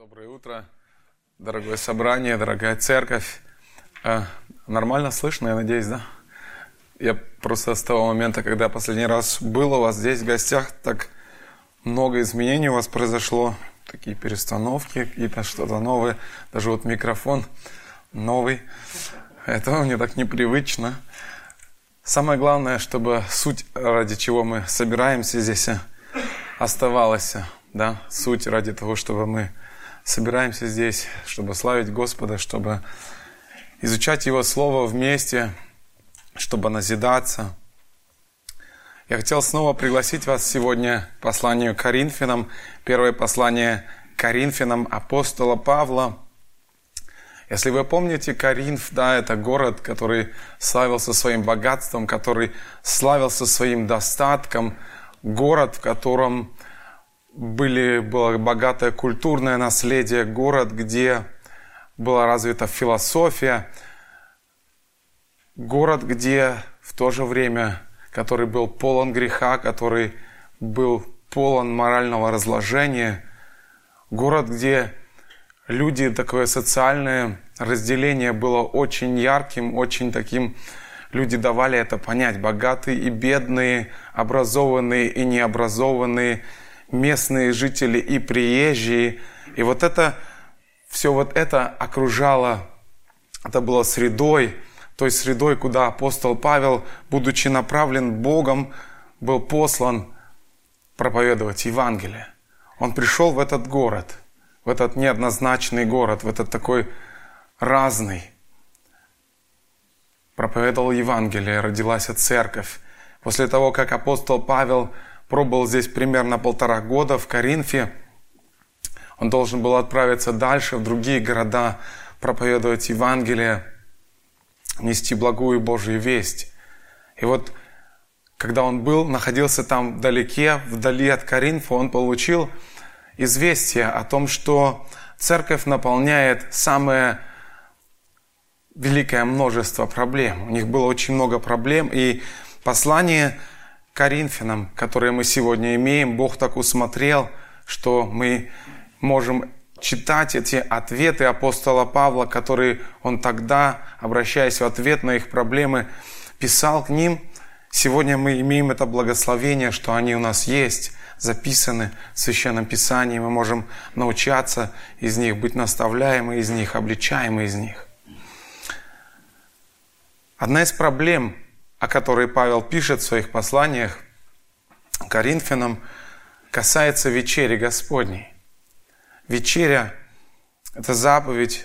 Доброе утро, дорогое собрание, дорогая церковь. А, нормально слышно, я надеюсь, да? Я просто с того момента, когда последний раз был у вас здесь в гостях, так много изменений у вас произошло, такие перестановки, какие-то что-то новое, даже вот микрофон новый. Это мне так непривычно. Самое главное, чтобы суть, ради чего мы собираемся здесь, оставалась, да, суть ради того, чтобы мы собираемся здесь, чтобы славить Господа, чтобы изучать Его Слово вместе, чтобы назидаться. Я хотел снова пригласить вас сегодня к посланию Коринфянам, первое послание Коринфянам апостола Павла. Если вы помните, Коринф, да, это город, который славился своим богатством, который славился своим достатком, город, в котором были, было богатое культурное наследие, город, где была развита философия, город, где в то же время, который был полон греха, который был полон морального разложения, город, где люди, такое социальное разделение было очень ярким, очень таким, люди давали это понять, богатые и бедные, образованные и необразованные – местные жители и приезжие. И вот это, все вот это окружало, это было средой, той средой, куда апостол Павел, будучи направлен Богом, был послан проповедовать Евангелие. Он пришел в этот город, в этот неоднозначный город, в этот такой разный. Проповедовал Евангелие, родилась церковь. После того, как апостол Павел пробыл здесь примерно полтора года в Коринфе. Он должен был отправиться дальше в другие города, проповедовать Евангелие, нести благую Божью весть. И вот, когда он был, находился там вдалеке, вдали от Коринфа, он получил известие о том, что церковь наполняет самое великое множество проблем. У них было очень много проблем, и послание Коринфянам, которые мы сегодня имеем, Бог так усмотрел, что мы можем читать эти ответы апостола Павла, которые он тогда, обращаясь в ответ на их проблемы, писал к ним. Сегодня мы имеем это благословение, что они у нас есть, записаны в Священном Писании. Мы можем научаться из них, быть наставляемы из них, обличаемы из них. Одна из проблем – о которой Павел пишет в своих посланиях Коринфянам, касается вечери Господней. Вечеря – это заповедь,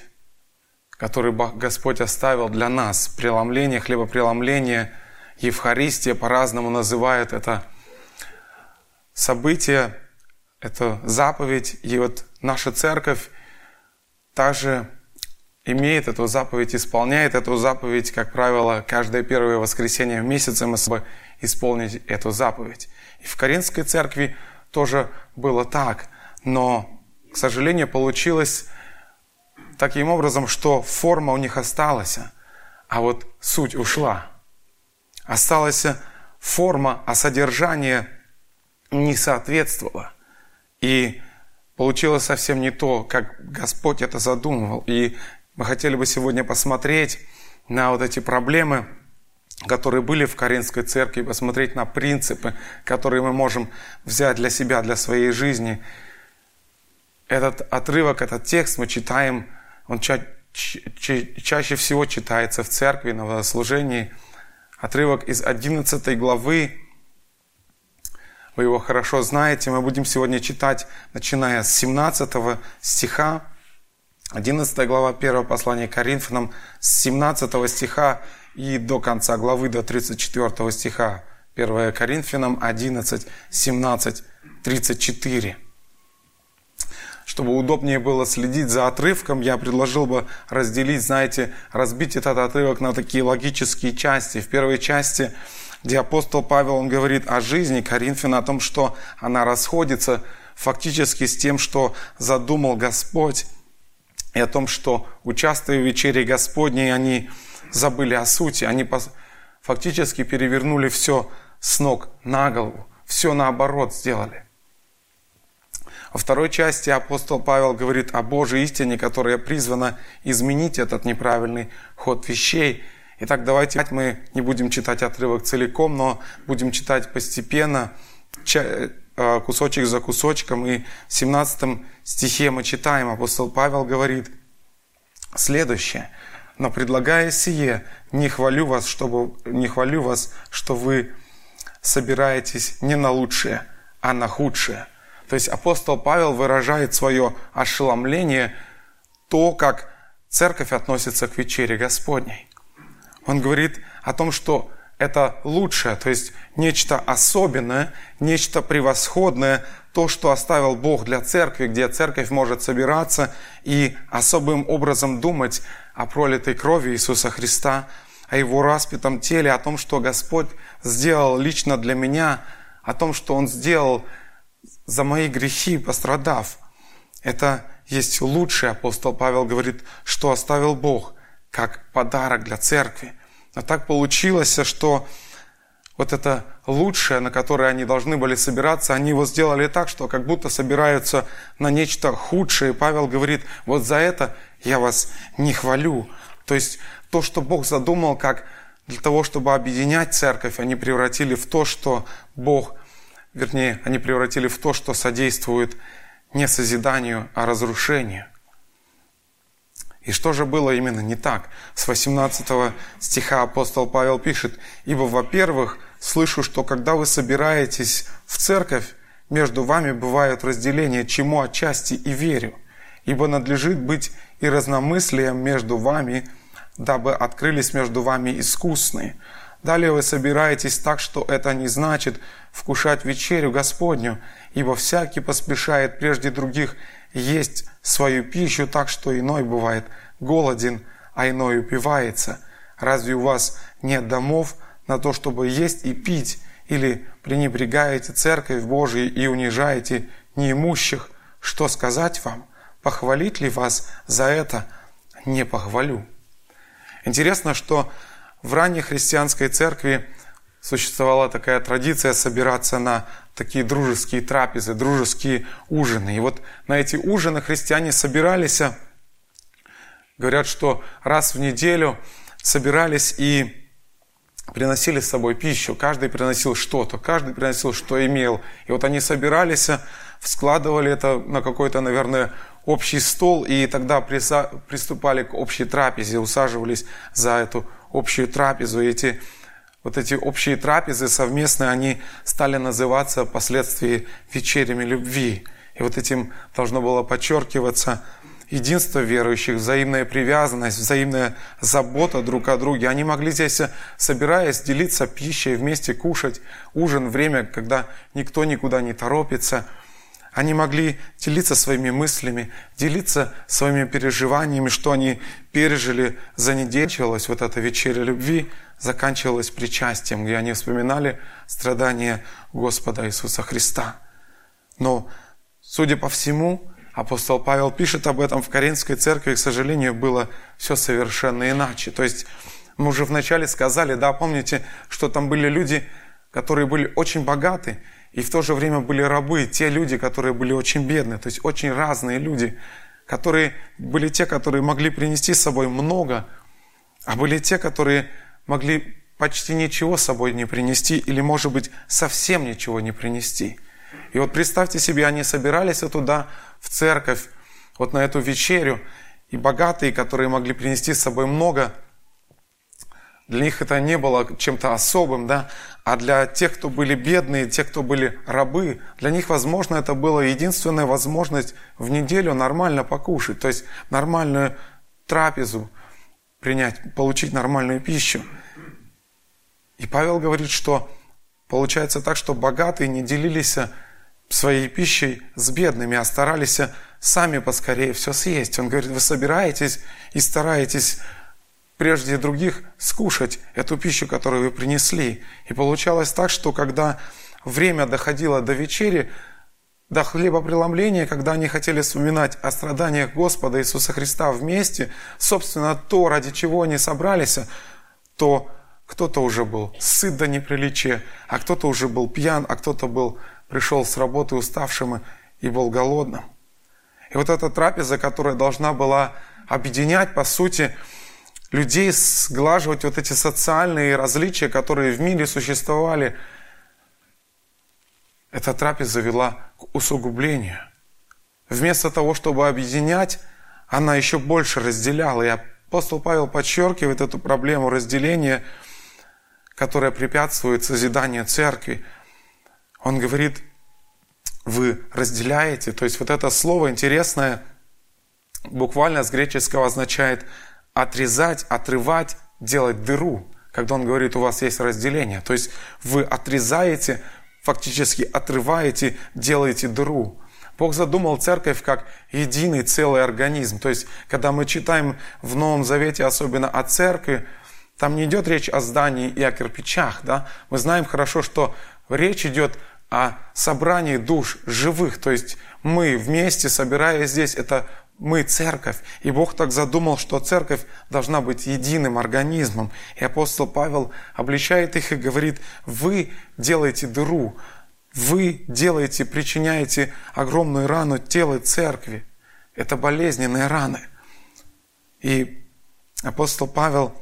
которую Господь оставил для нас. Преломление, хлебопреломление, Евхаристия по-разному называют это событие, это заповедь. И вот наша церковь также имеет эту заповедь, исполняет эту заповедь, как правило, каждое первое воскресенье в месяце мы собой исполнить эту заповедь. И в Каринской церкви тоже было так, но, к сожалению, получилось таким образом, что форма у них осталась, а вот суть ушла. Осталась форма, а содержание не соответствовало. И получилось совсем не то, как Господь это задумывал. И мы хотели бы сегодня посмотреть на вот эти проблемы, которые были в Каринской церкви, посмотреть на принципы, которые мы можем взять для себя, для своей жизни. Этот отрывок, этот текст мы читаем, он ча- ча- чаще всего читается в церкви, на служении. Отрывок из 11 главы, вы его хорошо знаете, мы будем сегодня читать, начиная с 17 стиха 11 глава 1 послания Коринфянам с 17 стиха и до конца главы, до 34 стиха. 1 Коринфянам 11, 17, 34. Чтобы удобнее было следить за отрывком, я предложил бы разделить, знаете, разбить этот отрывок на такие логические части. В первой части, где апостол Павел, он говорит о жизни Коринфяна, о том, что она расходится фактически с тем, что задумал Господь и о том, что участвуя в вечере Господней, они забыли о сути, они фактически перевернули все с ног на голову, все наоборот сделали. Во второй части апостол Павел говорит о Божьей истине, которая призвана изменить этот неправильный ход вещей. Итак, давайте мы не будем читать отрывок целиком, но будем читать постепенно, кусочек за кусочком. И в 17 стихе мы читаем, апостол Павел говорит следующее. «Но предлагая сие, не хвалю вас, чтобы, не хвалю вас, что вы собираетесь не на лучшее, а на худшее». То есть апостол Павел выражает свое ошеломление, то, как церковь относится к вечере Господней. Он говорит о том, что это лучшее, то есть нечто особенное, нечто превосходное, то, что оставил Бог для церкви, где церковь может собираться и особым образом думать о пролитой крови Иисуса Христа, о Его распятом теле, о том, что Господь сделал лично для меня, о том, что Он сделал за мои грехи, пострадав. Это есть лучшее, апостол Павел говорит, что оставил Бог как подарок для церкви. Но так получилось, что вот это лучшее, на которое они должны были собираться, они его сделали так, что как будто собираются на нечто худшее. И Павел говорит, вот за это я вас не хвалю. То есть то, что Бог задумал как для того, чтобы объединять церковь, они превратили в то, что Бог, вернее, они превратили в то, что содействует не созиданию, а разрушению. И что же было именно не так? С 18 стиха апостол Павел пишет, «Ибо, во-первых, слышу, что когда вы собираетесь в церковь, между вами бывают разделения, чему отчасти и верю. Ибо надлежит быть и разномыслием между вами, дабы открылись между вами искусные. Далее вы собираетесь так, что это не значит вкушать вечерю Господню, ибо всякий поспешает прежде других есть свою пищу так, что иной бывает голоден, а иной упивается. Разве у вас нет домов на то, чтобы есть и пить, или пренебрегаете церковь Божию и унижаете неимущих? Что сказать вам? Похвалить ли вас за это? Не похвалю. Интересно, что в ранней христианской церкви существовала такая традиция собираться на такие дружеские трапезы, дружеские ужины. И вот на эти ужины христиане собирались, говорят, что раз в неделю собирались и приносили с собой пищу. Каждый приносил что-то, каждый приносил, что имел. И вот они собирались, складывали это на какой-то, наверное, общий стол, и тогда приступали к общей трапезе, усаживались за эту общую трапезу. И эти вот эти общие трапезы совместные, они стали называться впоследствии вечерями любви. И вот этим должно было подчеркиваться единство верующих, взаимная привязанность, взаимная забота друг о друге. Они могли здесь, собираясь, делиться пищей, вместе кушать ужин, время, когда никто никуда не торопится. Они могли делиться своими мыслями, делиться своими переживаниями, что они пережили за неделю. Вот эта вечеря любви – заканчивалось причастием, где они вспоминали страдания Господа Иисуса Христа. Но, судя по всему, апостол Павел пишет об этом в Каринской церкви, и, к сожалению, было все совершенно иначе. То есть, мы уже вначале сказали, да, помните, что там были люди, которые были очень богаты, и в то же время были рабы, те люди, которые были очень бедны, то есть очень разные люди, которые были те, которые могли принести с собой много, а были те, которые могли почти ничего с собой не принести или, может быть, совсем ничего не принести. И вот представьте себе, они собирались туда, в церковь, вот на эту вечерю, и богатые, которые могли принести с собой много, для них это не было чем-то особым, да, а для тех, кто были бедные, тех, кто были рабы, для них, возможно, это была единственная возможность в неделю нормально покушать, то есть нормальную трапезу, принять, получить нормальную пищу. И Павел говорит, что получается так, что богатые не делились своей пищей с бедными, а старались сами поскорее все съесть. Он говорит, вы собираетесь и стараетесь прежде других скушать эту пищу, которую вы принесли. И получалось так, что когда время доходило до вечери, до хлебопреломления, когда они хотели вспоминать о страданиях Господа Иисуса Христа вместе, собственно, то, ради чего они собрались, то кто-то уже был сыт до неприличия, а кто-то уже был пьян, а кто-то был, пришел с работы уставшим и был голодным. И вот эта трапеза, которая должна была объединять, по сути, людей, сглаживать вот эти социальные различия, которые в мире существовали, эта трапеза вела к усугублению. Вместо того, чтобы объединять, она еще больше разделяла. И апостол Павел подчеркивает эту проблему разделения, которая препятствует созиданию церкви. Он говорит, вы разделяете. То есть вот это слово интересное буквально с греческого означает отрезать, отрывать, делать дыру. Когда он говорит, у вас есть разделение. То есть вы отрезаете, фактически отрываете, делаете дыру. Бог задумал церковь как единый целый организм. То есть, когда мы читаем в Новом Завете, особенно о церкви, там не идет речь о здании и о кирпичах. Да? Мы знаем хорошо, что речь идет о собрании душ живых. То есть мы вместе, собираясь здесь, это мы церковь. И Бог так задумал, что церковь должна быть единым организмом. И апостол Павел обличает их и говорит, вы делаете дыру, вы делаете, причиняете огромную рану телу церкви. Это болезненные раны. И апостол Павел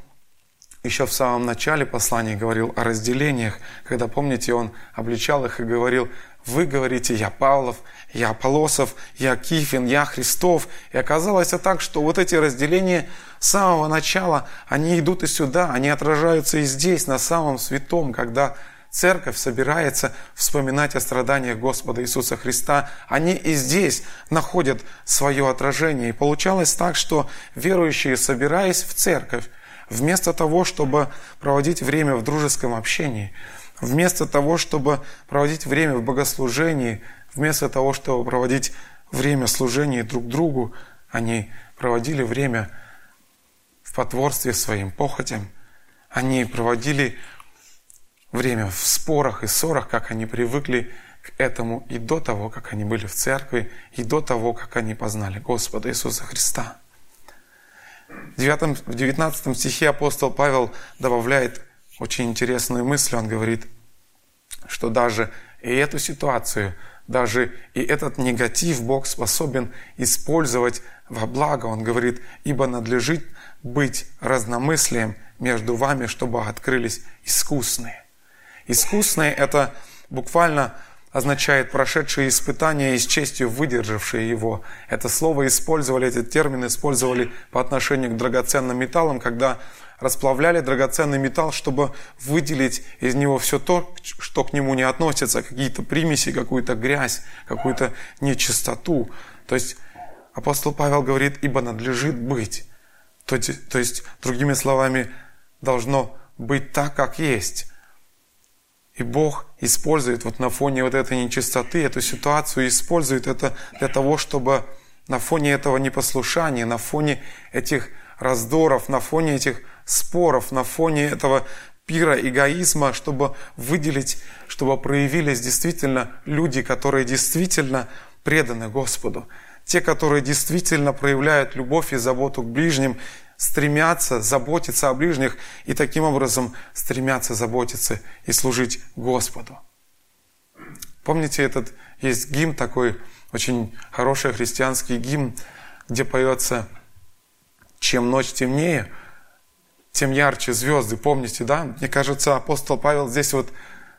еще в самом начале послания говорил о разделениях, когда, помните, он обличал их и говорил, вы говорите, я Павлов, я Аполосов, я Кифин, я Христов. И оказалось так, что вот эти разделения с самого начала, они идут и сюда, они отражаются и здесь, на самом святом, когда церковь собирается вспоминать о страданиях Господа Иисуса Христа, они и здесь находят свое отражение. И получалось так, что верующие, собираясь в церковь, вместо того, чтобы проводить время в дружеском общении, вместо того, чтобы проводить время в богослужении, вместо того, чтобы проводить время служения друг другу, они проводили время в потворстве своим похотям. Они проводили время в спорах и ссорах, как они привыкли к этому и до того, как они были в церкви, и до того, как они познали Господа Иисуса Христа. В 19 стихе апостол Павел добавляет очень интересную мысль. Он говорит, что даже и эту ситуацию, даже и этот негатив Бог способен использовать во благо. Он говорит, ибо надлежит быть разномыслием между вами, чтобы открылись искусные. Искусные – это буквально означает прошедшие испытания и с честью выдержавшие его. Это слово использовали, этот термин использовали по отношению к драгоценным металлам, когда расплавляли драгоценный металл, чтобы выделить из него все то, что к нему не относится, какие-то примеси, какую-то грязь, какую-то нечистоту. То есть апостол Павел говорит, ибо надлежит быть. То, то есть, другими словами, должно быть так, как есть. И Бог использует вот на фоне вот этой нечистоты, эту ситуацию, использует это для того, чтобы на фоне этого непослушания, на фоне этих раздоров, на фоне этих споров, на фоне этого пира эгоизма, чтобы выделить, чтобы проявились действительно люди, которые действительно преданы Господу. Те, которые действительно проявляют любовь и заботу к ближним, стремятся заботиться о ближних и таким образом стремятся заботиться и служить Господу. Помните, этот есть гимн такой, очень хороший христианский гимн, где поется «Чем ночь темнее, тем ярче звезды». Помните, да? Мне кажется, апостол Павел здесь вот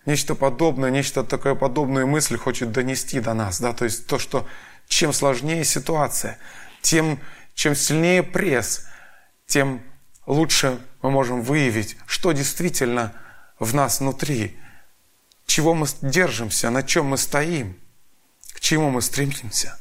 нечто подобное, нечто такое подобную мысль хочет донести до нас. Да? То есть то, что чем сложнее ситуация, тем чем сильнее пресс, тем лучше мы можем выявить, что действительно в нас внутри, чего мы держимся, на чем мы стоим, к чему мы стремимся.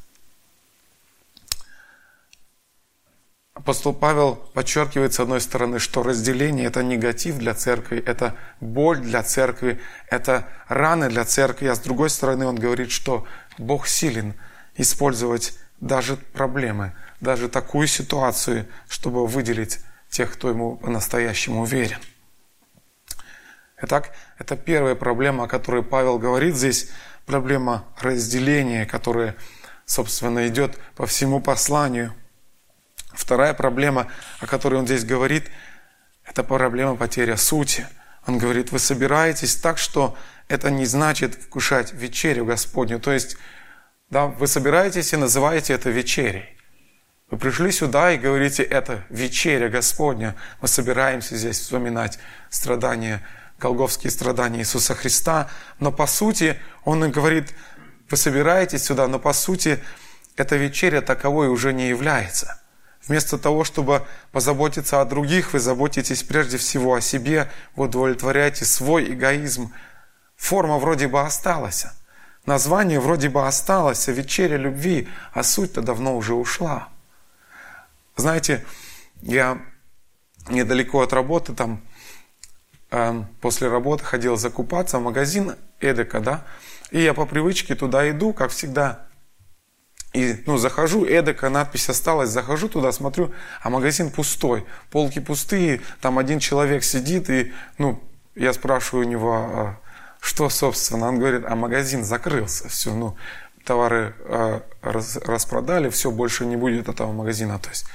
Апостол Павел подчеркивает, с одной стороны, что разделение – это негатив для церкви, это боль для церкви, это раны для церкви, а с другой стороны он говорит, что Бог силен использовать даже проблемы, даже такую ситуацию, чтобы выделить тех, кто ему по-настоящему верен. Итак, это первая проблема, о которой Павел говорит здесь, проблема разделения, которая, собственно, идет по всему посланию. Вторая проблема, о которой он здесь говорит, это проблема потеря сути. Он говорит, вы собираетесь так, что это не значит вкушать вечерю Господню. То есть Да, вы собираетесь и называете это вечерей. Вы пришли сюда и говорите, это вечеря Господня. Мы собираемся здесь вспоминать страдания, голговские страдания Иисуса Христа. Но по сути, Он и говорит, вы собираетесь сюда, но по сути, эта вечеря таковой уже не является. Вместо того, чтобы позаботиться о других, вы заботитесь прежде всего о себе, вы удовлетворяете свой эгоизм. Форма вроде бы осталась. Название вроде бы осталось, вечеря любви, а суть-то давно уже ушла. Знаете, я недалеко от работы, там, э, после работы ходил закупаться в магазин Эдека, да, и я по привычке туда иду, как всегда. И, ну, захожу, Эдека, надпись осталась, захожу туда, смотрю, а магазин пустой, полки пустые, там один человек сидит, и, ну, я спрашиваю у него, а, что, собственно, он говорит, а магазин закрылся, все, ну, товары э, раз, распродали, все, больше не будет этого магазина. То есть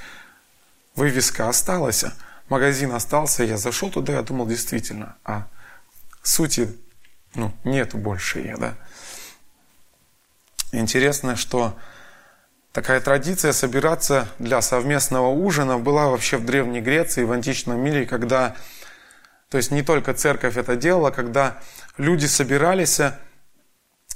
вывеска осталась, магазин остался, я зашел туда, я думал, действительно, а сути ну, нету больше я, да. Интересно, что такая традиция собираться для совместного ужина была вообще в Древней Греции, в античном мире, когда, то есть не только церковь это делала, когда люди собирались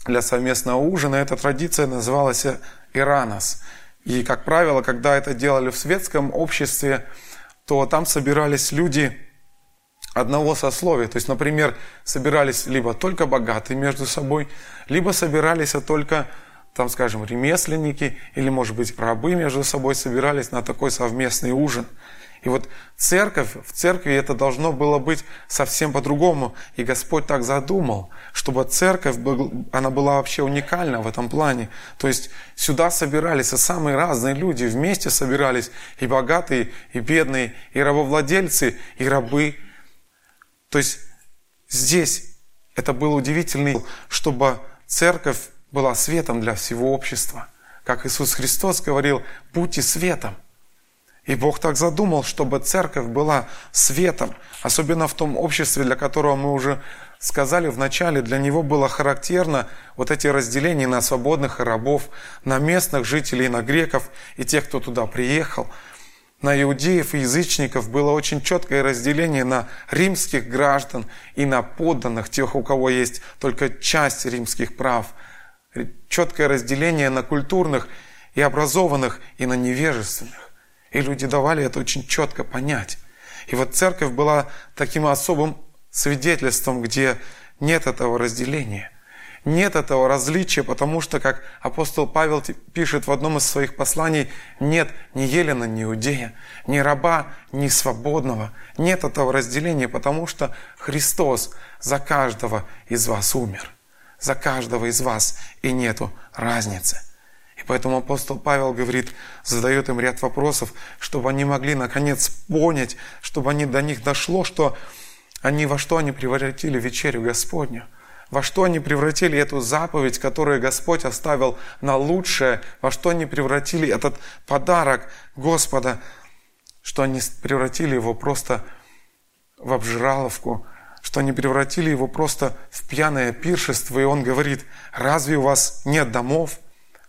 для совместного ужина. Эта традиция называлась иранос. И, как правило, когда это делали в светском обществе, то там собирались люди одного сословия. То есть, например, собирались либо только богатые между собой, либо собирались только, там, скажем, ремесленники, или, может быть, рабы между собой собирались на такой совместный ужин – и вот церковь, в церкви это должно было быть совсем по-другому. И Господь так задумал, чтобы церковь, она была вообще уникальна в этом плане. То есть сюда собирались самые разные люди, вместе собирались и богатые, и бедные, и рабовладельцы, и рабы. То есть здесь это был удивительный, чтобы церковь была светом для всего общества. Как Иисус Христос говорил, будьте светом. И Бог так задумал, чтобы церковь была светом, особенно в том обществе, для которого мы уже сказали в начале, для него было характерно вот эти разделения на свободных и рабов, на местных жителей, на греков и тех, кто туда приехал. На иудеев и язычников было очень четкое разделение на римских граждан и на подданных, тех, у кого есть только часть римских прав. Четкое разделение на культурных и образованных и на невежественных. И люди давали это очень четко понять. И вот церковь была таким особым свидетельством, где нет этого разделения. Нет этого различия, потому что, как апостол Павел пишет в одном из своих посланий, нет ни Елена, ни Иудея, ни раба, ни свободного. Нет этого разделения, потому что Христос за каждого из вас умер. За каждого из вас и нету разницы. И поэтому апостол Павел говорит, задает им ряд вопросов, чтобы они могли наконец понять, чтобы они до них дошло, что они во что они превратили вечерю Господню, во что они превратили эту заповедь, которую Господь оставил на лучшее, во что они превратили этот подарок Господа, что они превратили его просто в обжираловку, что они превратили его просто в пьяное пиршество. И он говорит, разве у вас нет домов?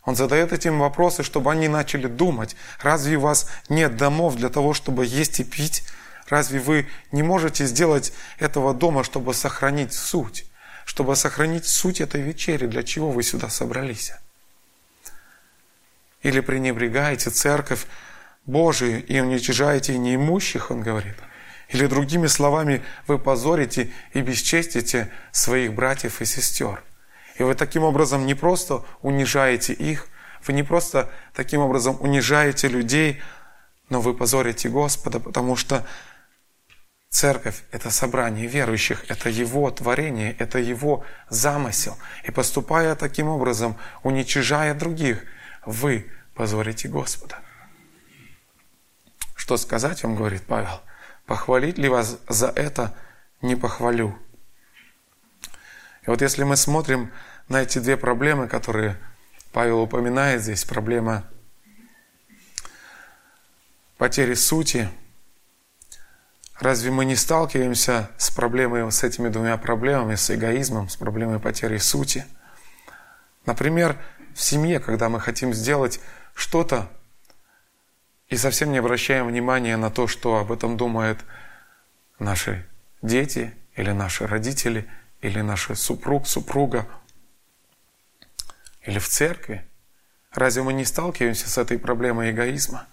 Он задает этим вопросы, чтобы они начали думать. Разве у вас нет домов для того, чтобы есть и пить? Разве вы не можете сделать этого дома, чтобы сохранить суть? Чтобы сохранить суть этой вечери, для чего вы сюда собрались? Или пренебрегаете церковь Божию и уничижаете неимущих, он говорит. Или другими словами, вы позорите и бесчестите своих братьев и сестер – и вы таким образом не просто унижаете их, вы не просто таким образом унижаете людей, но вы позорите Господа, потому что церковь – это собрание верующих, это Его творение, это Его замысел. И поступая таким образом, уничижая других, вы позорите Господа. Что сказать вам, говорит Павел? Похвалить ли вас за это не похвалю. И вот если мы смотрим на эти две проблемы, которые Павел упоминает здесь, проблема потери сути, разве мы не сталкиваемся с проблемой, с этими двумя проблемами, с эгоизмом, с проблемой потери сути? Например, в семье, когда мы хотим сделать что-то и совсем не обращаем внимания на то, что об этом думают наши дети или наши родители, или наш супруг, супруга, или в церкви. Разве мы не сталкиваемся с этой проблемой эгоизма?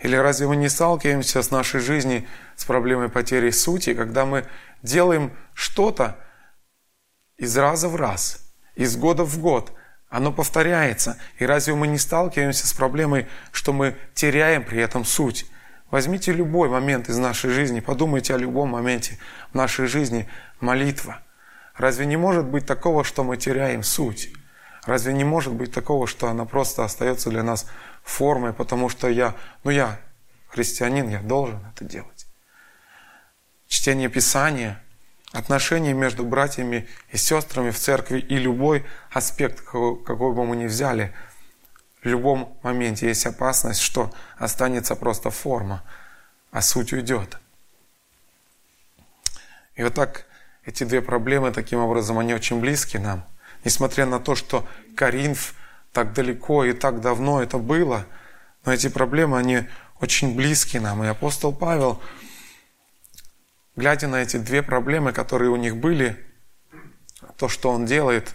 Или разве мы не сталкиваемся с нашей жизни с проблемой потери сути, когда мы делаем что-то из раза в раз, из года в год, оно повторяется. И разве мы не сталкиваемся с проблемой, что мы теряем при этом суть? Возьмите любой момент из нашей жизни, подумайте о любом моменте в нашей жизни. Молитва. Разве не может быть такого, что мы теряем суть? Разве не может быть такого, что она просто остается для нас формой, потому что я, ну я христианин, я должен это делать. Чтение Писания, отношения между братьями и сестрами в церкви и любой аспект, какой бы мы ни взяли, в любом моменте есть опасность, что останется просто форма, а суть уйдет. И вот так эти две проблемы, таким образом, они очень близки нам. Несмотря на то, что Коринф так далеко и так давно это было, но эти проблемы, они очень близки нам. И апостол Павел, глядя на эти две проблемы, которые у них были, то, что он делает,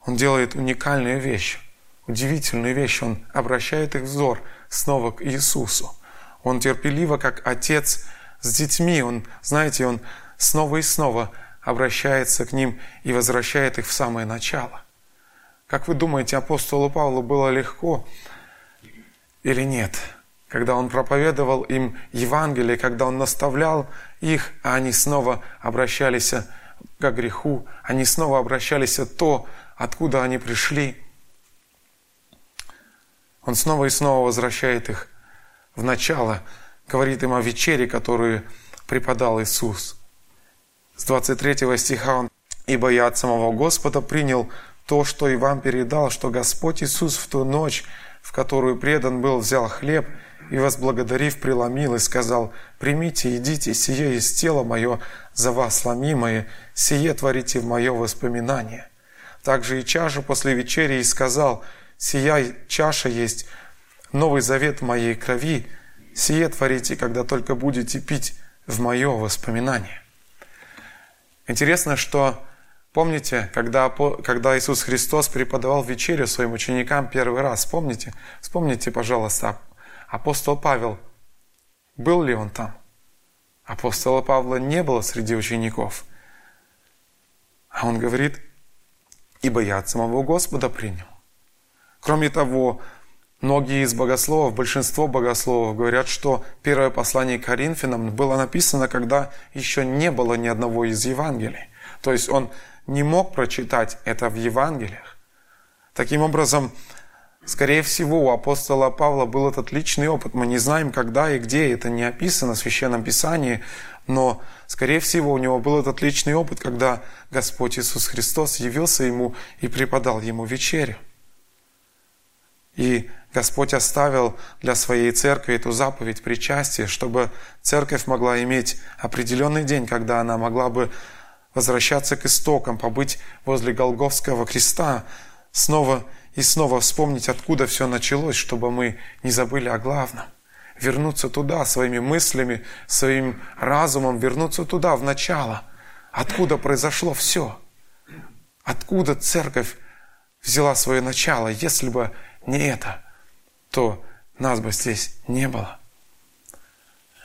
он делает уникальную вещь, удивительную вещь. Он обращает их взор снова к Иисусу. Он терпеливо, как отец с детьми. Он, знаете, он снова и снова обращается к ним и возвращает их в самое начало. Как вы думаете, апостолу Павлу было легко или нет? Когда он проповедовал им Евангелие, когда он наставлял их, а они снова обращались к греху, они снова обращались то, откуда они пришли. Он снова и снова возвращает их в начало, говорит им о вечере, которую преподал Иисус. С 23 стиха он «Ибо я от самого Господа принял то, что и вам передал, что Господь Иисус в ту ночь, в которую предан был, взял хлеб и, возблагодарив, преломил и сказал, «Примите, едите, сие из тела мое, за вас ломимое, сие творите в мое воспоминание». Также и чашу после вечери и сказал, «Сия чаша есть новый завет моей крови, сие творите, когда только будете пить в мое воспоминание». Интересно, что помните, когда, когда Иисус Христос преподавал вечерю своим ученикам первый раз, помните? Вспомните, пожалуйста, апостол Павел, был ли он там? Апостола Павла не было среди учеников. А он говорит, ибо я от самого Господа принял. Кроме того, Многие из богословов, большинство богословов говорят, что первое послание Коринфянам было написано, когда еще не было ни одного из Евангелий. То есть он не мог прочитать это в Евангелиях. Таким образом, скорее всего, у апостола Павла был этот личный опыт. Мы не знаем, когда и где это не описано в Священном Писании, но, скорее всего, у него был этот личный опыт, когда Господь Иисус Христос явился ему и преподал ему вечерю. И Господь оставил для своей церкви эту заповедь причастия, чтобы церковь могла иметь определенный день, когда она могла бы возвращаться к истокам, побыть возле Голговского креста, снова и снова вспомнить, откуда все началось, чтобы мы не забыли о главном. Вернуться туда своими мыслями, своим разумом, вернуться туда, в начало, откуда произошло все. Откуда церковь взяла свое начало, если бы не это – то нас бы здесь не было.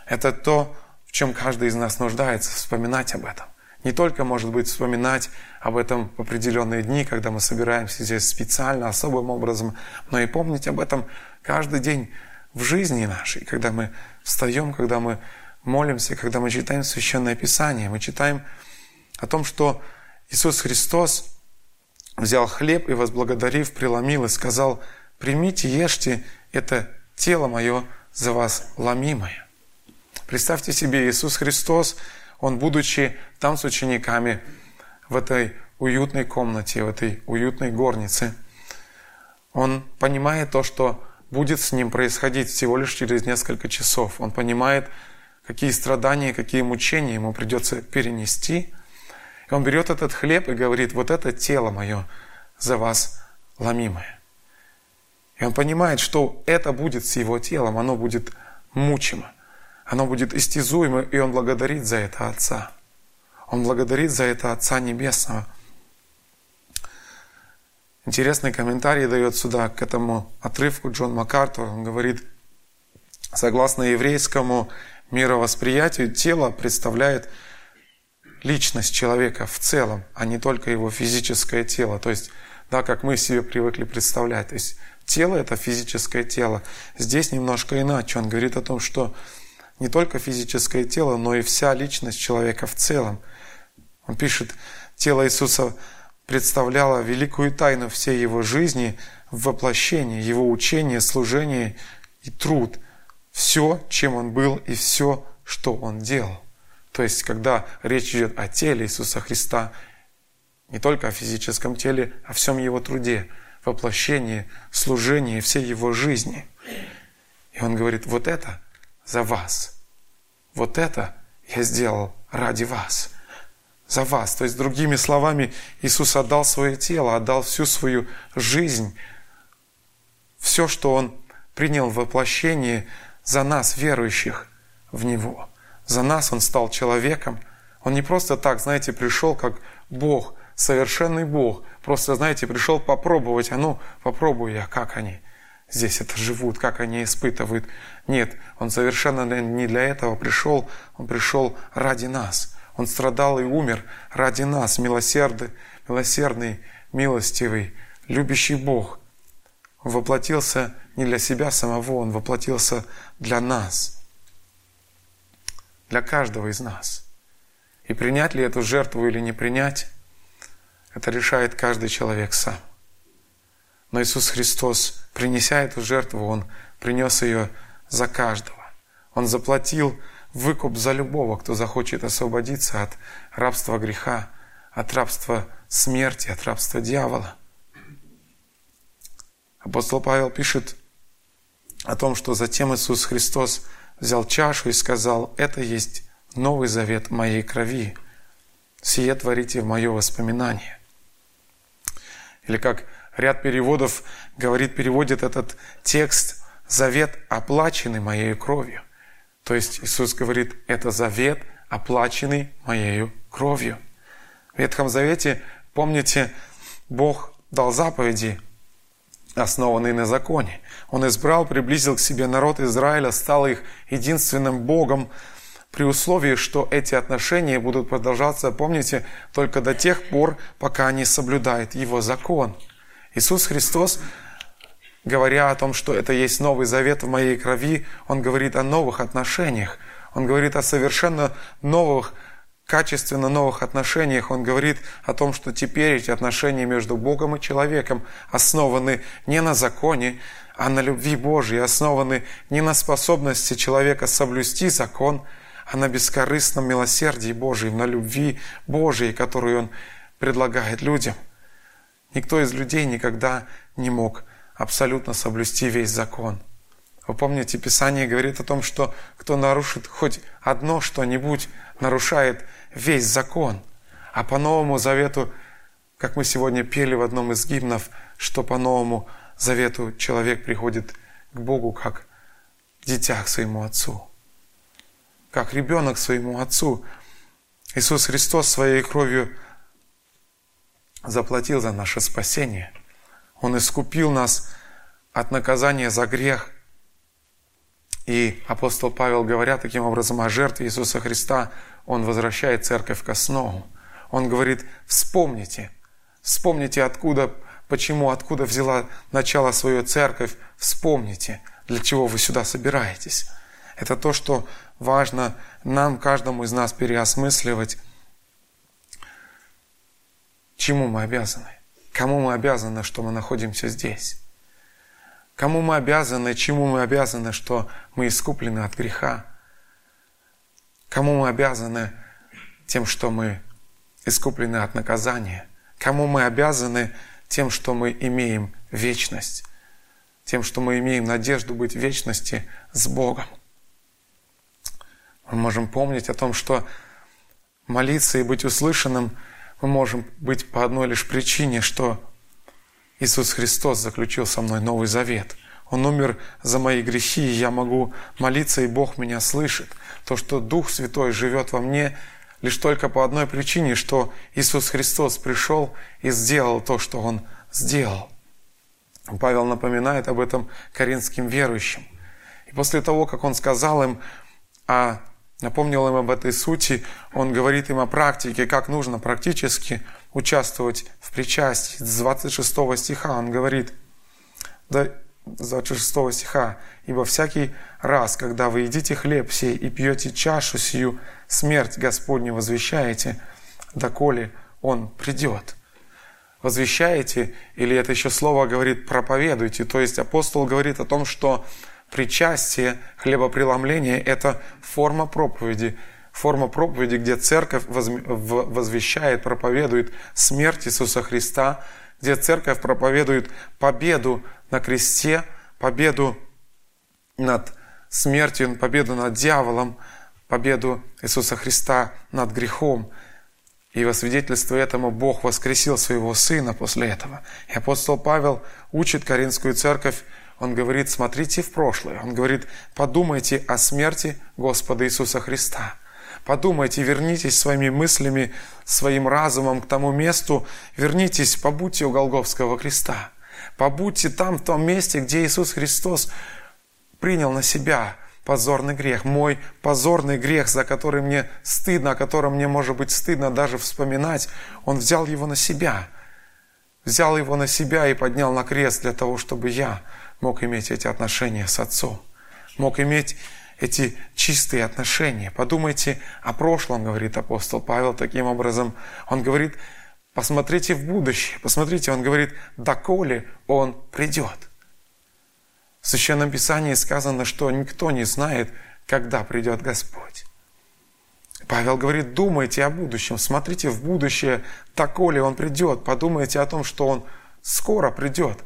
Это то, в чем каждый из нас нуждается, вспоминать об этом. Не только, может быть, вспоминать об этом в определенные дни, когда мы собираемся здесь специально, особым образом, но и помнить об этом каждый день в жизни нашей, когда мы встаем, когда мы молимся, когда мы читаем Священное Писание. Мы читаем о том, что Иисус Христос взял хлеб и, возблагодарив, преломил и сказал, «Примите, ешьте, это тело мое за вас ломимое. Представьте себе, Иисус Христос, Он, будучи там с учениками, в этой уютной комнате, в этой уютной горнице, Он понимает то, что будет с Ним происходить всего лишь через несколько часов. Он понимает, какие страдания, какие мучения Ему придется перенести. И Он берет этот хлеб и говорит, вот это тело мое за вас ломимое. И он понимает, что это будет с его телом, оно будет мучимо, оно будет истязуемо, и он благодарит за это Отца. Он благодарит за это Отца Небесного. Интересный комментарий дает сюда к этому отрывку Джон МакАртур. Он говорит, согласно еврейскому мировосприятию, тело представляет личность человека в целом, а не только его физическое тело. То есть, да, как мы себе привыкли представлять. То есть, тело – это физическое тело. Здесь немножко иначе. Он говорит о том, что не только физическое тело, но и вся личность человека в целом. Он пишет, тело Иисуса представляло великую тайну всей его жизни в воплощении, его учение, служение и труд. Все, чем он был и все, что он делал. То есть, когда речь идет о теле Иисуса Христа, не только о физическом теле, о всем Его труде, воплощении, служении, всей Его жизни. И Он говорит, вот это за вас. Вот это я сделал ради вас. За вас. То есть, другими словами, Иисус отдал свое тело, отдал всю свою жизнь, все, что Он принял в воплощении за нас, верующих в Него. За нас Он стал человеком. Он не просто так, знаете, пришел как Бог, совершенный Бог. Просто, знаете, пришел попробовать, а ну, попробую я, как они здесь это живут, как они испытывают. Нет, Он совершенно не для этого пришел, Он пришел ради нас. Он страдал и умер ради нас, милосердный, милосердный, милостивый, любящий Бог. Он воплотился не для себя самого, Он воплотился для нас – для каждого из нас. И принять ли эту жертву или не принять, это решает каждый человек сам. Но Иисус Христос, принеся эту жертву, Он принес ее за каждого. Он заплатил выкуп за любого, кто захочет освободиться от рабства греха, от рабства смерти, от рабства дьявола. Апостол Павел пишет о том, что затем Иисус Христос – взял чашу и сказал, «Это есть новый завет моей крови. Сие творите в мое воспоминание». Или как ряд переводов говорит, переводит этот текст «завет, оплаченный моей кровью». То есть Иисус говорит, это завет, оплаченный моей кровью. В Ветхом Завете, помните, Бог дал заповеди, основанные на законе. Он избрал, приблизил к себе народ Израиля, стал их единственным Богом, при условии, что эти отношения будут продолжаться, помните, только до тех пор, пока они соблюдают Его закон. Иисус Христос, говоря о том, что это есть новый завет в моей крови, Он говорит о новых отношениях. Он говорит о совершенно новых качественно новых отношениях он говорит о том, что теперь эти отношения между Богом и человеком основаны не на законе, а на любви Божьей, основаны не на способности человека соблюсти закон, а на бескорыстном милосердии Божьем, на любви Божьей, которую Он предлагает людям. Никто из людей никогда не мог абсолютно соблюсти весь закон. Вы помните, Писание говорит о том, что кто нарушит хоть одно что-нибудь, нарушает весь закон. А по Новому Завету, как мы сегодня пели в одном из гимнов, что по Новому Завету человек приходит к Богу как дитя к своему Отцу, как ребенок своему Отцу. Иисус Христос своей кровью заплатил за наше спасение. Он искупил нас от наказания за грех. И апостол Павел, говоря таким образом о жертве Иисуса Христа, он возвращает церковь к основу. Он говорит, вспомните, вспомните, откуда, почему, откуда взяла начало свою церковь, вспомните, для чего вы сюда собираетесь. Это то, что важно нам, каждому из нас переосмысливать, чему мы обязаны, кому мы обязаны, что мы находимся здесь. Кому мы обязаны, чему мы обязаны, что мы искуплены от греха. Кому мы обязаны тем, что мы искуплены от наказания? Кому мы обязаны тем, что мы имеем вечность? Тем, что мы имеем надежду быть в вечности с Богом? Мы можем помнить о том, что молиться и быть услышанным мы можем быть по одной лишь причине, что Иисус Христос заключил со мной новый завет. Он умер за мои грехи, и я могу молиться, и Бог меня слышит. То, что Дух Святой живет во мне, лишь только по одной причине, что Иисус Христос пришел и сделал то, что Он сделал. Павел напоминает об этом коринфским верующим. И после того, как он сказал им, а напомнил им об этой сути, он говорит им о практике, как нужно практически участвовать в причастии. С 26 стиха он говорит, да, 26 стиха, «Ибо всякий раз, когда вы едите хлеб сей и пьете чашу сию, смерть Господню возвещаете, доколе Он придет». Возвещаете, или это еще слово говорит проповедуйте, то есть апостол говорит о том, что причастие, хлебопреломление – это форма проповеди, форма проповеди, где церковь возвещает, проповедует смерть Иисуса Христа, где церковь проповедует победу на кресте, победу над смертью, победу над дьяволом, победу Иисуса Христа над грехом. И во свидетельство этому Бог воскресил своего Сына после этого. И апостол Павел учит Каринскую церковь, он говорит, смотрите в прошлое. Он говорит, подумайте о смерти Господа Иисуса Христа. Подумайте, вернитесь своими мыслями, своим разумом к тому месту, вернитесь, побудьте у Голговского креста. Побудьте там, в том месте, где Иисус Христос принял на себя позорный грех, мой позорный грех, за который мне стыдно, о котором мне может быть стыдно даже вспоминать, Он взял его на себя. Взял его на себя и поднял на крест для того, чтобы я мог иметь эти отношения с Отцом. Мог иметь эти чистые отношения. Подумайте о прошлом, говорит апостол Павел таким образом. Он говорит, посмотрите в будущее. Посмотрите, он говорит, доколе он придет. В Священном Писании сказано, что никто не знает, когда придет Господь. Павел говорит, думайте о будущем, смотрите в будущее, доколе Он придет, подумайте о том, что Он скоро придет.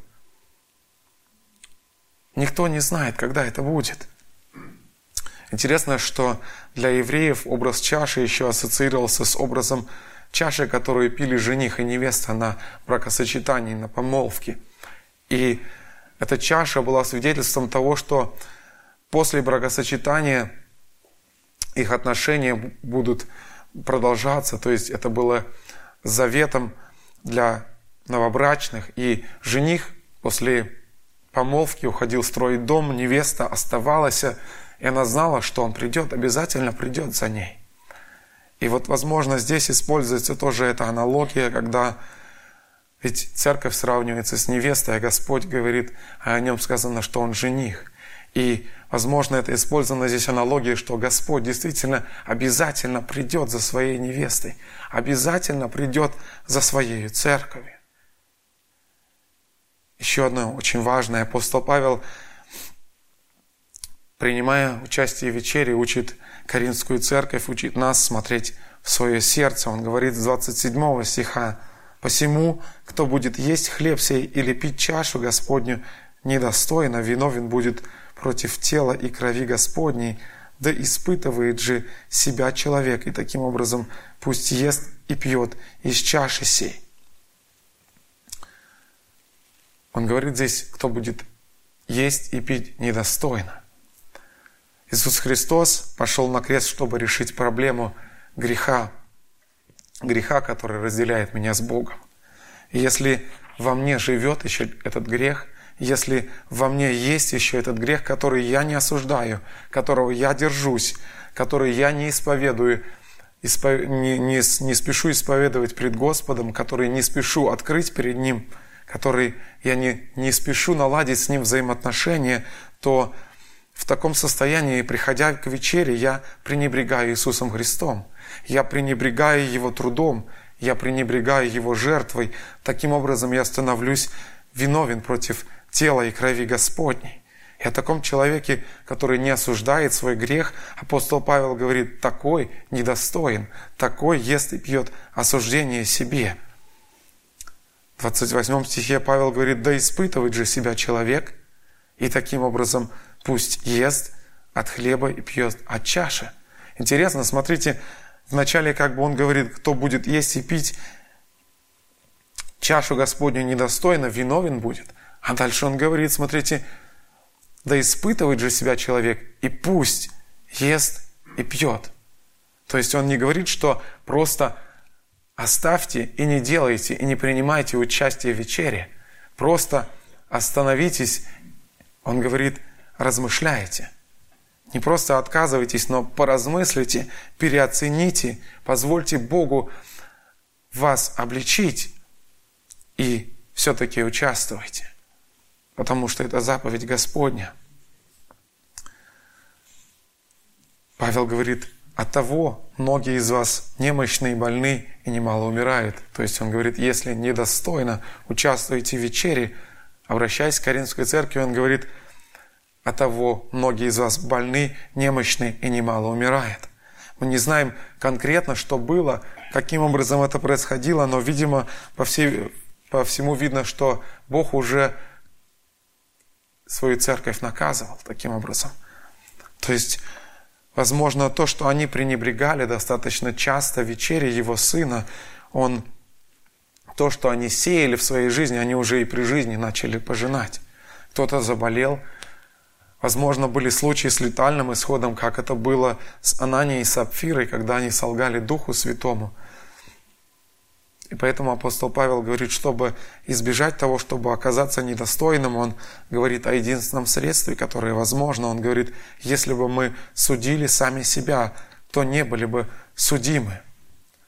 Никто не знает, когда это будет. Интересно, что для евреев образ чаши еще ассоциировался с образом чаши, которую пили жених и невеста на бракосочетании, на помолвке. И эта чаша была свидетельством того, что после бракосочетания их отношения будут продолжаться. То есть это было заветом для новобрачных. И жених после помолвки уходил строить дом, невеста оставалась и она знала, что он придет, обязательно придет за ней. И вот, возможно, здесь используется тоже эта аналогия, когда ведь церковь сравнивается с невестой, а Господь говорит, а о нем сказано, что он жених. И, возможно, это использовано здесь аналогия, что Господь действительно обязательно придет за своей невестой, обязательно придет за своей церковью. Еще одно очень важное. Апостол Павел принимая участие в вечере, учит Каринскую церковь, учит нас смотреть в свое сердце. Он говорит с 27 стиха, «Посему, кто будет есть хлеб сей или пить чашу Господню недостойно, виновен будет против тела и крови Господней, да испытывает же себя человек, и таким образом пусть ест и пьет из чаши сей». Он говорит здесь, кто будет есть и пить недостойно. Иисус Христос пошел на крест, чтобы решить проблему греха, греха, который разделяет меня с Богом. И если во мне живет еще этот грех, если во мне есть еще этот грех, который я не осуждаю, которого я держусь, который я не исповедую, не, не, не спешу исповедовать пред Господом, который не спешу открыть перед Ним, который я не, не спешу наладить с Ним взаимоотношения, то в таком состоянии, приходя к вечере, я пренебрегаю Иисусом Христом. Я пренебрегаю Его трудом, я пренебрегаю Его жертвой. Таким образом, я становлюсь виновен против тела и крови Господней. И о таком человеке, который не осуждает свой грех, апостол Павел говорит, такой недостоин, такой ест и пьет осуждение себе. В 28 стихе Павел говорит, да испытывает же себя человек, и таким образом Пусть ест от хлеба и пьет от чаши. Интересно, смотрите, вначале как бы он говорит, кто будет есть и пить чашу Господню недостойно, виновен будет. А дальше он говорит, смотрите, да испытывает же себя человек, и пусть ест и пьет. То есть он не говорит, что просто оставьте и не делайте, и не принимайте участие в вечере. Просто остановитесь. Он говорит, размышляйте. Не просто отказывайтесь, но поразмыслите, переоцените, позвольте Богу вас обличить и все-таки участвуйте, потому что это заповедь Господня. Павел говорит, от того многие из вас немощные, больны и немало умирают. То есть он говорит, если недостойно участвуете в вечере, обращаясь к Каринской церкви, он говорит, от того многие из вас больны, немощны и немало умирает. Мы не знаем конкретно, что было, каким образом это происходило, но, видимо, по, всей, по всему видно, что Бог уже свою церковь наказывал таким образом. То есть, возможно, то, что они пренебрегали достаточно часто вечере Его Сына, Он, то, что они сеяли в своей жизни, они уже и при жизни начали пожинать. Кто-то заболел, Возможно, были случаи с летальным исходом, как это было с Ананией и Сапфирой, когда они солгали Духу Святому. И поэтому апостол Павел говорит, чтобы избежать того, чтобы оказаться недостойным, он говорит о единственном средстве, которое возможно. Он говорит, если бы мы судили сами себя, то не были бы судимы.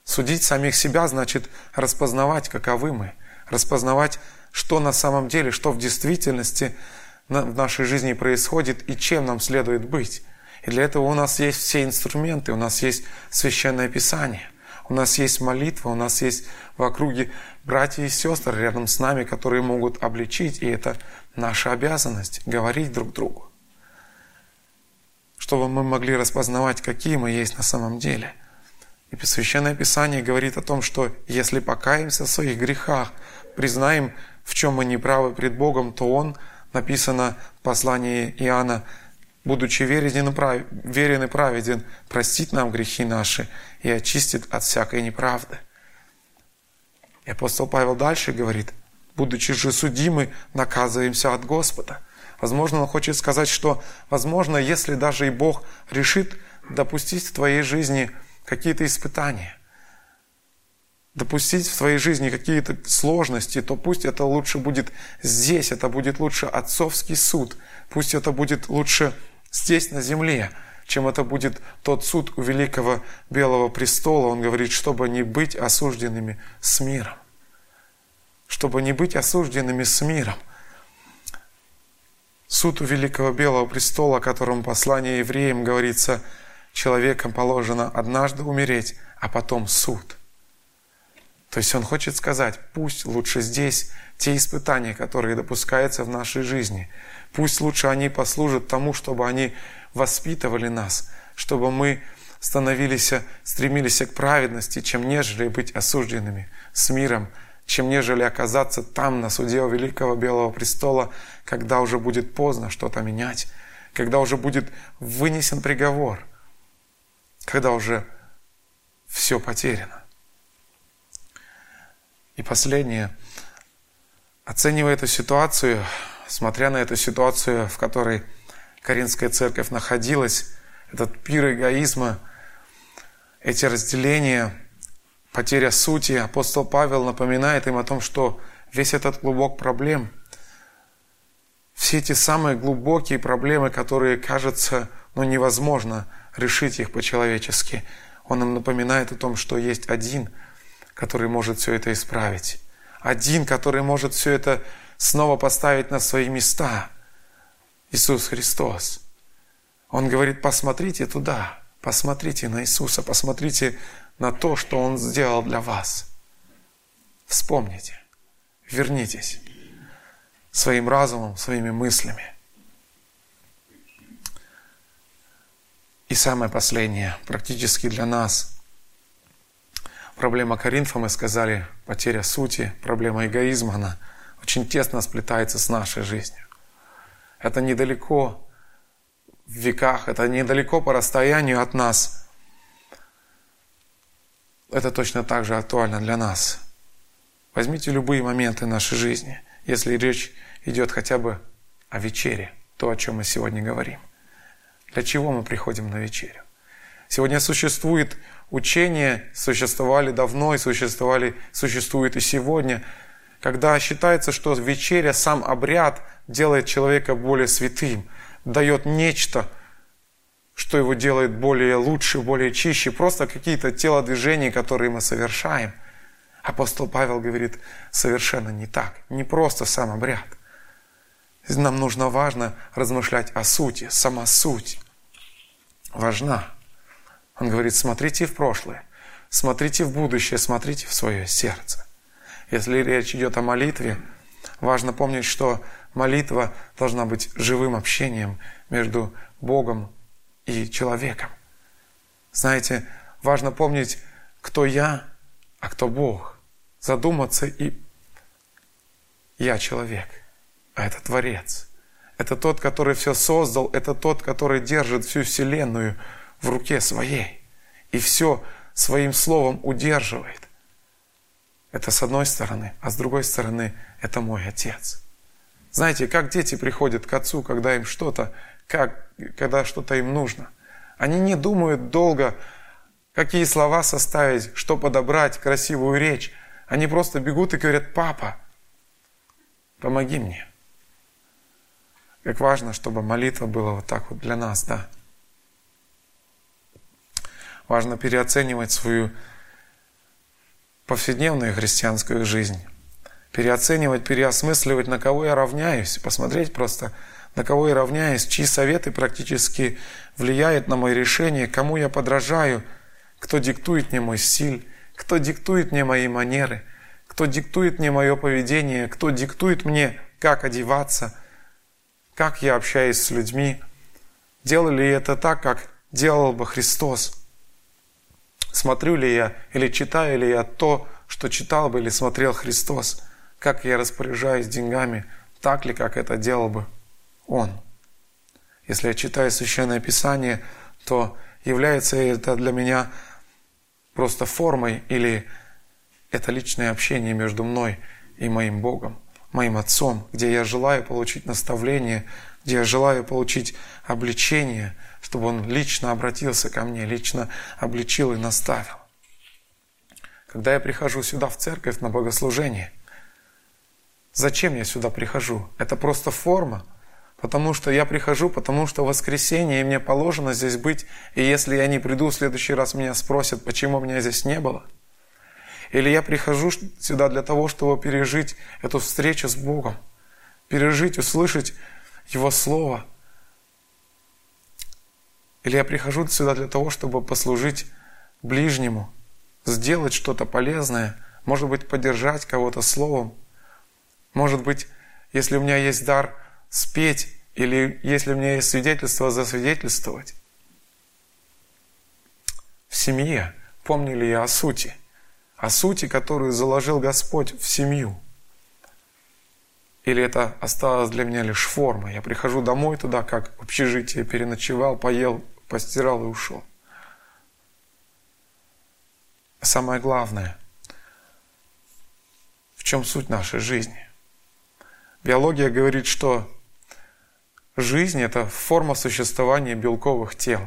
Судить самих себя значит распознавать, каковы мы, распознавать, что на самом деле, что в действительности – в нашей жизни происходит и чем нам следует быть. И для этого у нас есть все инструменты, у нас есть священное писание, у нас есть молитва, у нас есть в округе братья и сестры рядом с нами, которые могут обличить, и это наша обязанность говорить друг другу, чтобы мы могли распознавать, какие мы есть на самом деле. И Священное Писание говорит о том, что если покаемся в своих грехах, признаем, в чем мы неправы пред Богом, то Он – написано в послании Иоанна, будучи верен и праведен, простит нам грехи наши и очистит от всякой неправды. И апостол Павел дальше говорит, будучи же судимы, наказываемся от Господа. Возможно, он хочет сказать, что, возможно, если даже и Бог решит допустить в твоей жизни какие-то испытания – допустить в твоей жизни какие-то сложности, то пусть это лучше будет здесь, это будет лучше отцовский суд, пусть это будет лучше здесь на земле, чем это будет тот суд у великого белого престола. Он говорит, чтобы не быть осужденными с миром. Чтобы не быть осужденными с миром. Суд у великого белого престола, о котором послание евреям говорится, человеком положено однажды умереть, а потом суд – то есть он хочет сказать, пусть лучше здесь те испытания, которые допускаются в нашей жизни, пусть лучше они послужат тому, чтобы они воспитывали нас, чтобы мы становились, стремились к праведности, чем нежели быть осужденными с миром, чем нежели оказаться там, на суде у Великого Белого Престола, когда уже будет поздно что-то менять, когда уже будет вынесен приговор, когда уже все потеряно. И последнее. Оценивая эту ситуацию, смотря на эту ситуацию, в которой Каринская церковь находилась, этот пир эгоизма, эти разделения, потеря сути, апостол Павел напоминает им о том, что весь этот клубок проблем, все эти самые глубокие проблемы, которые, кажется, ну, невозможно решить их по-человечески, он им напоминает о том, что есть один – который может все это исправить. Один, который может все это снова поставить на свои места. Иисус Христос. Он говорит, посмотрите туда, посмотрите на Иисуса, посмотрите на то, что Он сделал для вас. Вспомните, вернитесь своим разумом, своими мыслями. И самое последнее, практически для нас – Проблема Коринфа, мы сказали, потеря сути, проблема эгоизма, она очень тесно сплетается с нашей жизнью. Это недалеко в веках, это недалеко по расстоянию от нас. Это точно так же актуально для нас. Возьмите любые моменты нашей жизни, если речь идет хотя бы о вечере, то, о чем мы сегодня говорим. Для чего мы приходим на вечерю? Сегодня существует учение, существовали давно и существовали, существует и сегодня, когда считается, что вечеря, сам обряд делает человека более святым, дает нечто, что его делает более лучше, более чище, просто какие-то телодвижения, которые мы совершаем. Апостол Павел говорит, совершенно не так, не просто сам обряд. Нам нужно важно размышлять о сути, сама суть важна. Он говорит, смотрите в прошлое, смотрите в будущее, смотрите в свое сердце. Если речь идет о молитве, важно помнить, что молитва должна быть живым общением между Богом и человеком. Знаете, важно помнить, кто я, а кто Бог. Задуматься и я человек, а это Творец. Это тот, который все создал, это тот, который держит всю Вселенную в руке своей и все своим словом удерживает. Это с одной стороны, а с другой стороны это мой Отец. Знаете, как дети приходят к Отцу, когда им что-то как, когда что-то им нужно. Они не думают долго, какие слова составить, что подобрать, красивую речь. Они просто бегут и говорят, папа, помоги мне. Как важно, чтобы молитва была вот так вот для нас, да. Важно переоценивать свою повседневную христианскую жизнь. Переоценивать, переосмысливать, на кого я равняюсь. Посмотреть просто, на кого я равняюсь, чьи советы практически влияют на мои решения, кому я подражаю, кто диктует мне мой стиль, кто диктует мне мои манеры, кто диктует мне мое поведение, кто диктует мне, как одеваться, как я общаюсь с людьми. Делаю ли это так, как делал бы Христос? Смотрю ли я или читаю ли я то, что читал бы или смотрел Христос? Как я распоряжаюсь деньгами, так ли, как это делал бы он. Если я читаю Священное Писание, то является это для меня просто формой или это личное общение между мной и моим Богом, моим Отцом, где я желаю получить наставление, где я желаю получить обличение, чтобы Он лично обратился ко мне, лично обличил и наставил. Когда я прихожу сюда в церковь на богослужение, зачем я сюда прихожу? Это просто форма – Потому что я прихожу, потому что воскресенье, и мне положено здесь быть. И если я не приду, в следующий раз меня спросят, почему меня здесь не было. Или я прихожу сюда для того, чтобы пережить эту встречу с Богом. Пережить, услышать Его Слово. Или я прихожу сюда для того, чтобы послужить ближнему, сделать что-то полезное, может быть, поддержать кого-то словом. Может быть, если у меня есть дар – спеть, или если у меня есть свидетельство, засвидетельствовать. В семье помнили я о сути, о сути, которую заложил Господь в семью. Или это осталось для меня лишь форма. Я прихожу домой туда, как в общежитие, переночевал, поел, постирал и ушел. Самое главное, в чем суть нашей жизни? Биология говорит, что Жизнь – это форма существования белковых тел.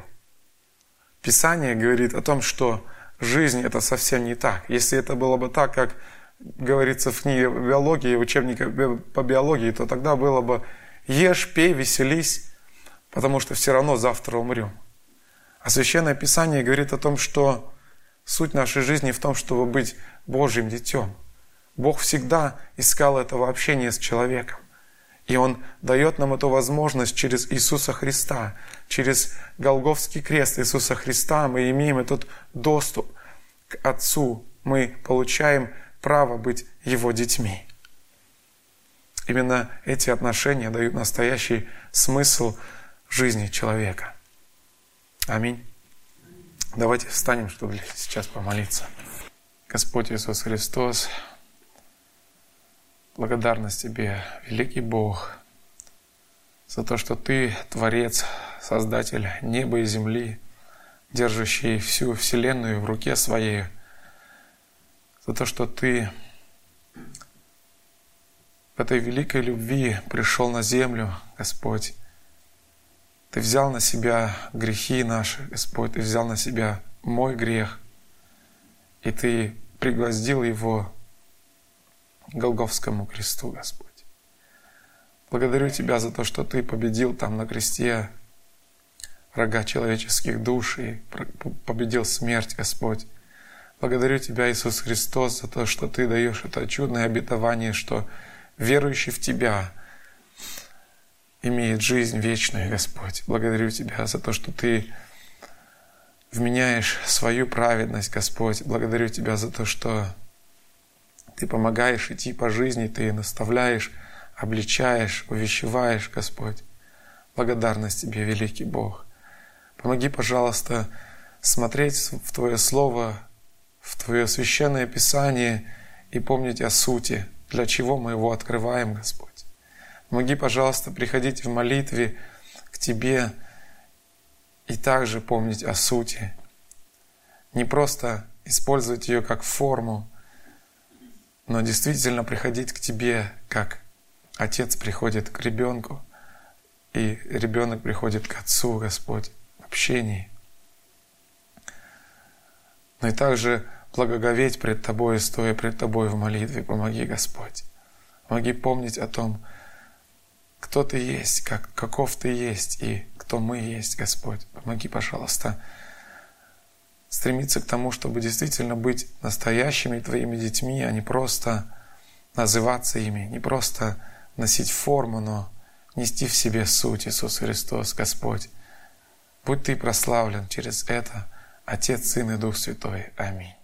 Писание говорит о том, что жизнь – это совсем не так. Если это было бы так, как говорится в книге биологии, в учебнике по биологии, то тогда было бы «Ешь, пей, веселись, потому что все равно завтра умрем». А Священное Писание говорит о том, что суть нашей жизни в том, чтобы быть Божьим детем. Бог всегда искал этого общения с человеком. И Он дает нам эту возможность через Иисуса Христа, через Голговский крест Иисуса Христа мы имеем этот доступ к Отцу. Мы получаем право быть Его детьми. Именно эти отношения дают настоящий смысл жизни человека. Аминь. Давайте встанем, чтобы сейчас помолиться. Господь Иисус Христос, Благодарность Тебе, великий Бог, за то, что Ты Творец, Создатель неба и земли, держащий всю Вселенную в руке Своей, за то, что Ты в этой великой любви пришел на землю, Господь. Ты взял на себя грехи наши, Господь, Ты взял на себя мой грех, и Ты пригвоздил его к Голговскому кресту, Господь. Благодарю Тебя за то, что Ты победил там на кресте врага человеческих душ и победил смерть, Господь. Благодарю Тебя, Иисус Христос, за то, что Ты даешь это чудное обетование, что верующий в Тебя имеет жизнь вечную, Господь. Благодарю Тебя за то, что Ты вменяешь свою праведность, Господь. Благодарю Тебя за то, что Ты помогаешь идти по жизни, Ты наставляешь, обличаешь, увещеваешь, Господь. Благодарность Тебе, великий Бог. Помоги, пожалуйста, смотреть в Твое Слово, в Твое священное Писание и помнить о сути, для чего мы его открываем, Господь. Помоги, пожалуйста, приходить в молитве к Тебе и также помнить о сути. Не просто использовать ее как форму, но действительно приходить к Тебе, как отец приходит к ребенку, и ребенок приходит к отцу, Господь, в общении. Но и также благоговеть пред Тобой, стоя пред Тобой в молитве. Помоги, Господь. Помоги помнить о том, кто Ты есть, как, каков Ты есть и кто мы есть, Господь. Помоги, пожалуйста, стремиться к тому, чтобы действительно быть настоящими Твоими детьми, а не просто называться ими, не просто носить форму, но нести в себе суть Иисус Христос, Господь. Будь Ты прославлен через это, Отец, Сын и Дух Святой. Аминь.